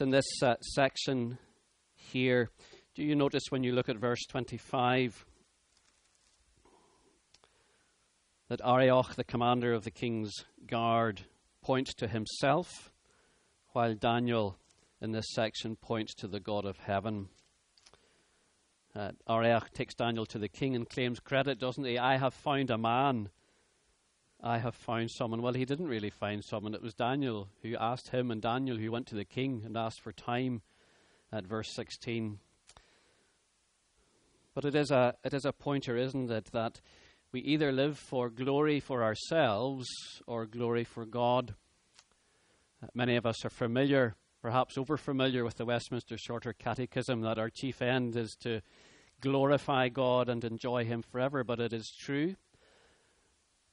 in this uh, section here, do you notice when you look at verse 25 that Arioch, the commander of the king's guard, points to himself, while Daniel in this section points to the God of heaven? Uh, Arioch takes Daniel to the king and claims credit, doesn't he? I have found a man. I have found someone. Well, he didn't really find someone. It was Daniel who asked him, and Daniel who went to the king and asked for time at verse 16. But it is a, it is a pointer, isn't it, that we either live for glory for ourselves or glory for God. Uh, many of us are familiar, perhaps over familiar, with the Westminster Shorter Catechism that our chief end is to glorify God and enjoy Him forever, but it is true.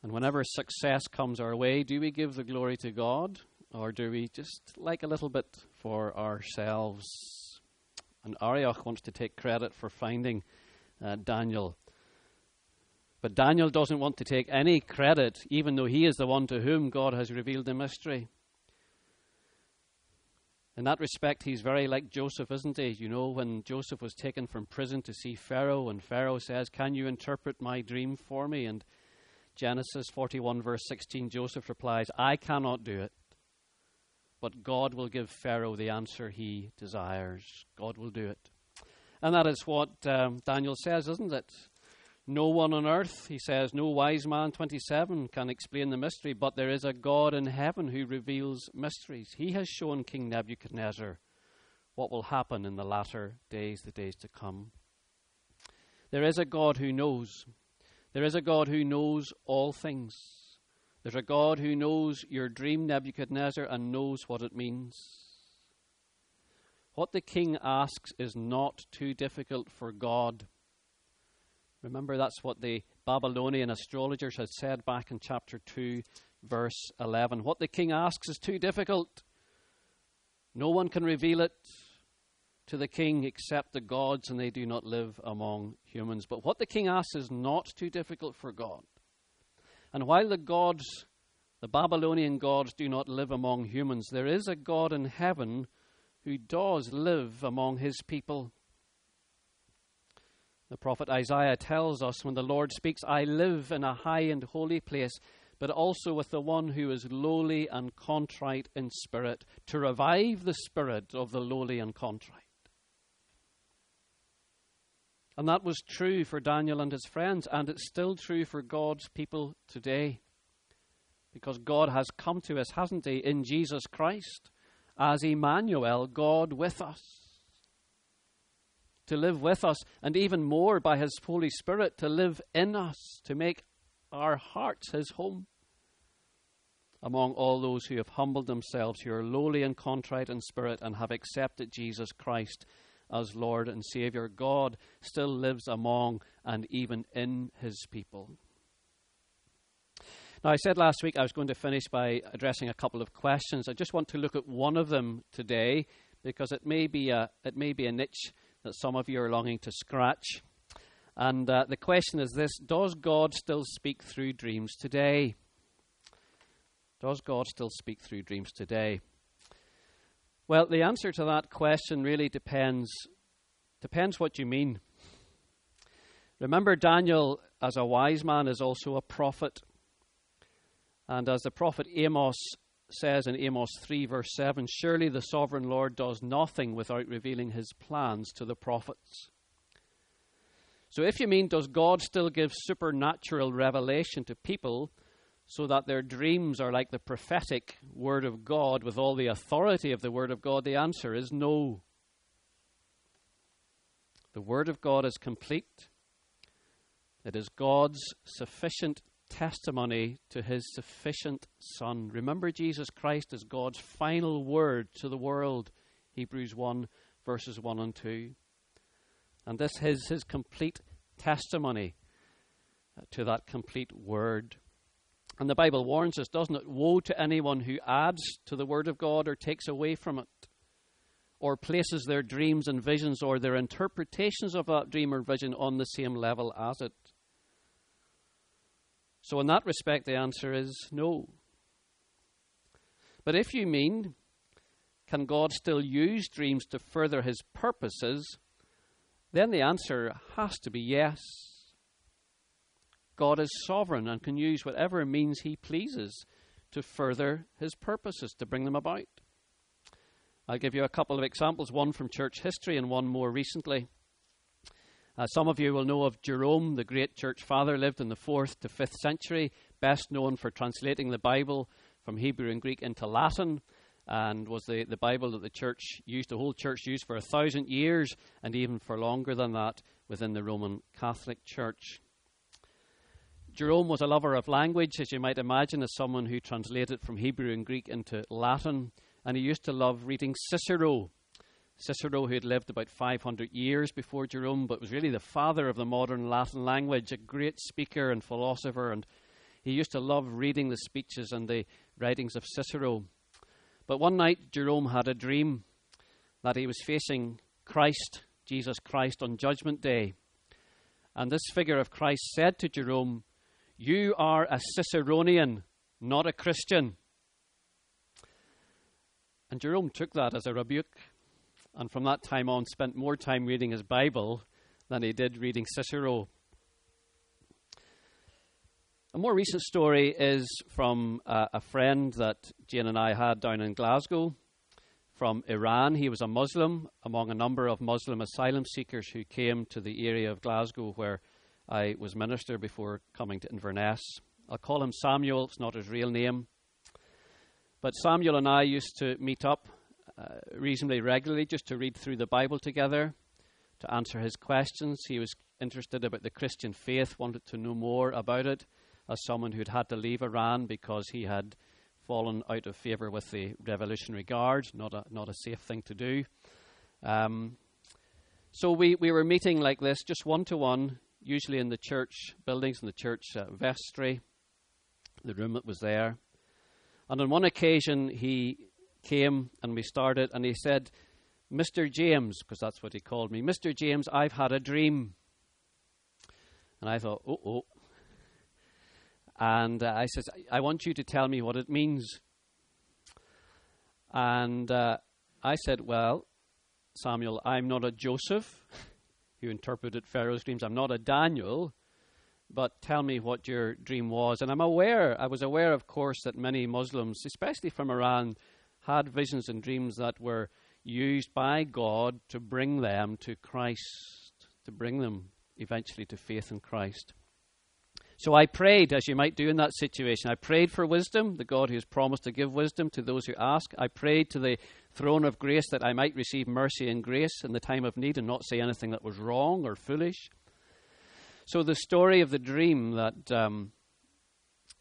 And whenever success comes our way, do we give the glory to God or do we just like a little bit for ourselves? And Arioch wants to take credit for finding uh, Daniel. But Daniel doesn't want to take any credit, even though he is the one to whom God has revealed the mystery. In that respect, he's very like Joseph, isn't he? You know, when Joseph was taken from prison to see Pharaoh, and Pharaoh says, Can you interpret my dream for me? And Genesis 41, verse 16, Joseph replies, I cannot do it, but God will give Pharaoh the answer he desires. God will do it. And that is what um, Daniel says, isn't it? No one on earth, he says, no wise man, 27, can explain the mystery, but there is a God in heaven who reveals mysteries. He has shown King Nebuchadnezzar what will happen in the latter days, the days to come. There is a God who knows. There is a God who knows all things. There's a God who knows your dream, Nebuchadnezzar, and knows what it means. What the king asks is not too difficult for God. Remember, that's what the Babylonian astrologers had said back in chapter 2, verse 11. What the king asks is too difficult. No one can reveal it to the king except the gods, and they do not live among humans. But what the king asks is not too difficult for God. And while the gods, the Babylonian gods, do not live among humans, there is a God in heaven who does live among his people. The prophet Isaiah tells us when the Lord speaks, I live in a high and holy place, but also with the one who is lowly and contrite in spirit, to revive the spirit of the lowly and contrite. And that was true for Daniel and his friends, and it's still true for God's people today. Because God has come to us, hasn't He, in Jesus Christ, as Emmanuel, God with us to live with us, and even more by His Holy Spirit to live in us, to make our hearts His home. Among all those who have humbled themselves, who are lowly and contrite in spirit, and have accepted Jesus Christ as Lord and Savior, God still lives among and even in His people. Now, I said last week I was going to finish by addressing a couple of questions. I just want to look at one of them today because it may be a, it may be a niche that some of you are longing to scratch. And uh, the question is this Does God still speak through dreams today? Does God still speak through dreams today? Well, the answer to that question really depends depends what you mean. Remember Daniel as a wise man is also a prophet. And as the prophet Amos says in Amos 3, verse 7 Surely the sovereign Lord does nothing without revealing his plans to the prophets. So, if you mean, does God still give supernatural revelation to people so that their dreams are like the prophetic word of God with all the authority of the word of God? The answer is no. The word of God is complete, it is God's sufficient testimony to his sufficient Son. Remember Jesus Christ as God's final word to the world, Hebrews 1, verses 1 and 2. And this is his complete testimony uh, to that complete word. And the Bible warns us, doesn't it? Woe to anyone who adds to the word of God or takes away from it, or places their dreams and visions or their interpretations of that dream or vision on the same level as it. So, in that respect, the answer is no. But if you mean can God still use dreams to further his purposes? Then the answer has to be yes. God is sovereign and can use whatever means he pleases to further his purposes, to bring them about. I'll give you a couple of examples, one from church history and one more recently. Uh, some of you will know of Jerome, the great church father, lived in the 4th to 5th century, best known for translating the Bible from Hebrew and Greek into Latin, and was the, the Bible that the church used, the whole church used for a thousand years, and even for longer than that within the Roman Catholic Church. Jerome was a lover of language, as you might imagine, as someone who translated from Hebrew and Greek into Latin, and he used to love reading Cicero. Cicero, who had lived about 500 years before Jerome, but was really the father of the modern Latin language, a great speaker and philosopher, and he used to love reading the speeches and the writings of Cicero. But one night, Jerome had a dream that he was facing Christ, Jesus Christ, on Judgment Day. And this figure of Christ said to Jerome, You are a Ciceronian, not a Christian. And Jerome took that as a rebuke, and from that time on spent more time reading his Bible than he did reading Cicero. A more recent story is from uh, a friend that Jane and I had down in Glasgow from Iran. He was a Muslim among a number of Muslim asylum seekers who came to the area of Glasgow where I was minister before coming to Inverness. I'll call him Samuel, it's not his real name. But Samuel and I used to meet up uh, reasonably regularly just to read through the Bible together, to answer his questions. He was interested about the Christian faith, wanted to know more about it as someone who'd had to leave Iran because he had fallen out of favour with the Revolutionary Guard, not a, not a safe thing to do. Um, so we, we were meeting like this, just one to one, usually in the church buildings, in the church uh, vestry, the room that was there. And on one occasion, he came and we started, and he said, Mr. James, because that's what he called me, Mr. James, I've had a dream. And I thought, oh, oh, and uh, I said, I want you to tell me what it means. And uh, I said, Well, Samuel, I'm not a Joseph who interpreted Pharaoh's dreams. I'm not a Daniel, but tell me what your dream was. And I'm aware, I was aware, of course, that many Muslims, especially from Iran, had visions and dreams that were used by God to bring them to Christ, to bring them eventually to faith in Christ. So I prayed, as you might do in that situation. I prayed for wisdom, the God who has promised to give wisdom to those who ask. I prayed to the throne of grace that I might receive mercy and grace in the time of need and not say anything that was wrong or foolish. So the story of the dream that um,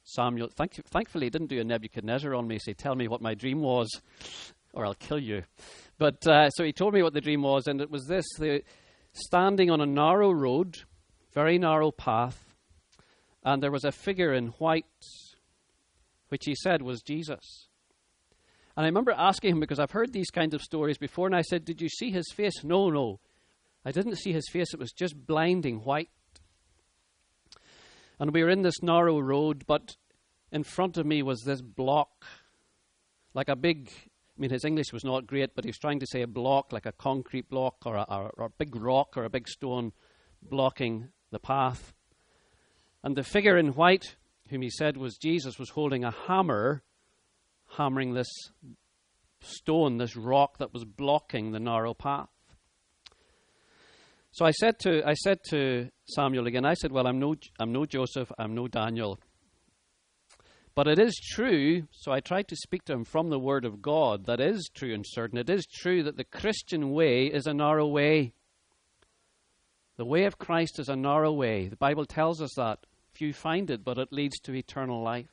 Samuel, thank, thankfully, didn't do a Nebuchadnezzar on me, say, Tell me what my dream was, or I'll kill you. But uh, so he told me what the dream was, and it was this the, standing on a narrow road, very narrow path and there was a figure in white, which he said was Jesus. And I remember asking him because I've heard these kinds of stories before, and I said, Did you see his face? No, no. I didn't see his face, it was just blinding white. And we were in this narrow road, but in front of me was this block, like a big, I mean, his English was not great, but he was trying to say a block, like a concrete block or a, or, a big rock or a big stone blocking the path. And the figure in white, whom he said was Jesus, was holding a hammer, hammering this stone, this rock that was blocking the narrow path. So I said to I said to Samuel again, I said, Well, I'm no I'm no Joseph, I'm no Daniel. But it is true, so I tried to speak to him from the Word of God, that is true and certain. It is true that the Christian way is a narrow way. The way of Christ is a narrow way. The Bible tells us that few find it, but it leads to eternal life.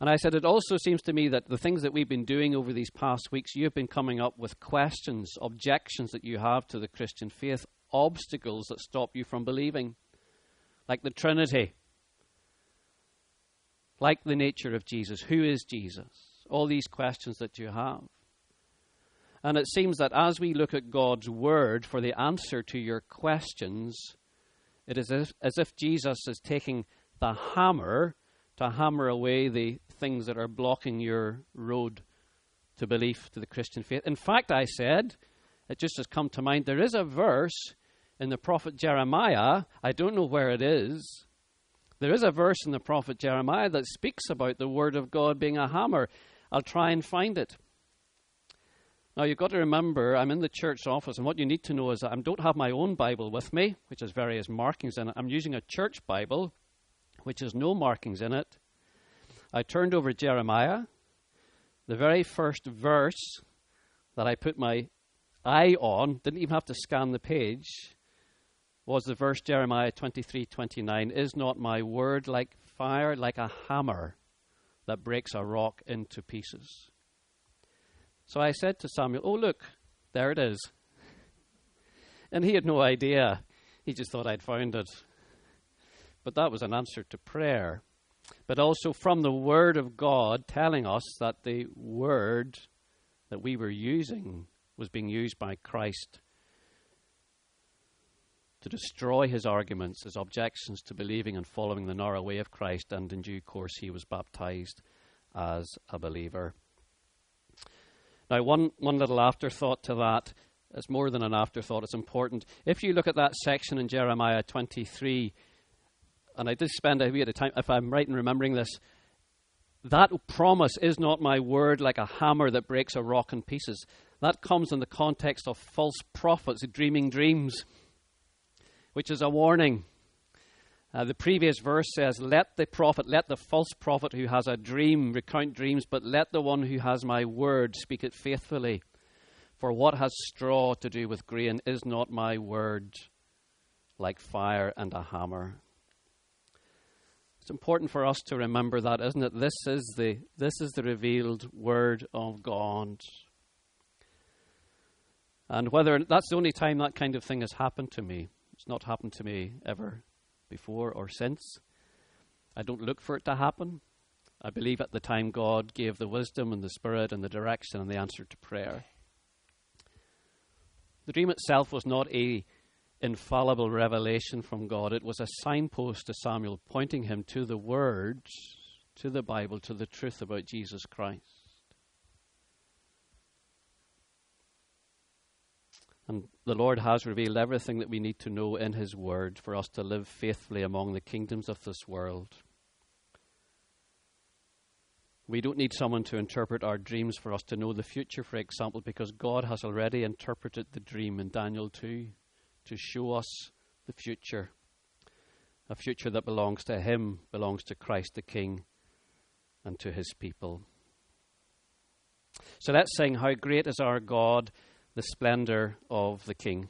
And I said, it also seems to me that the things that we've been doing over these past weeks, you've been coming up with questions, objections that you have to the Christian faith, obstacles that stop you from believing, like the Trinity, like the nature of Jesus. Who is Jesus? All these questions that you have. And it seems that as we look at God's Word for the answer to your questions, it is as, if Jesus is taking the hammer to hammer away the things that are blocking your road to belief, to the Christian faith. In fact, I said, it just has come to mind, there is a verse in the prophet Jeremiah, I don't know where it is. There is a verse in the prophet Jeremiah that speaks about the word of God being a hammer. I'll try and find it. Now, you've got to remember, I'm in the church office, and what you need to know is that I don't have my own Bible with me, which has various markings in it. I'm using a church Bible, which has no markings in it. I turned over Jeremiah. The very first verse that I put my eye on, didn't even have to scan the page, was the verse Jeremiah 23 29. Is not my word like fire, like a hammer that breaks a rock into pieces? So I said to Samuel, Oh, look, there it is. And he had no idea. He just thought I'd found it. But that was an answer to prayer. But also from the Word of God telling us that the Word that we were using was being used by Christ to destroy his arguments, his objections to believing and following the narrow way of Christ, and in due course he was baptized as a believer. Now, one, one little afterthought to that is more than an afterthought, it's important. If you look at that section in Jeremiah 23, and I did spend a bit of time, if I'm right in remembering this, that promise is not my word like a hammer that breaks a rock in pieces. That comes in the context of false prophets dreaming dreams, which is a warning. Uh, the previous verse says, Let the prophet, let the false prophet who has a dream recount dreams, but let the one who has my word speak it faithfully. For what has straw to do with grain is not my word like fire and a hammer. It's important for us to remember that, isn't it? This is the, this is the revealed word of God. And whether that's the only time that kind of thing has happened to me, it's not happened to me ever before or since. I don't look for it to happen. I believe at the time God gave the wisdom and the spirit and the direction and the answer to prayer. The dream itself was not a infallible revelation from God. It was a signpost to Samuel pointing him to the words, to the Bible, to the truth about Jesus Christ. And the Lord has revealed everything that we need to know in His Word for us to live faithfully among the kingdoms of this world. We don't need someone to interpret our dreams for us to know the future, for example, because God has already interpreted the dream in Daniel 2 to show us the future. A future that belongs to Him, belongs to Christ the King, and to His people. So let's sing, How Great is Our God! the splendor of the King.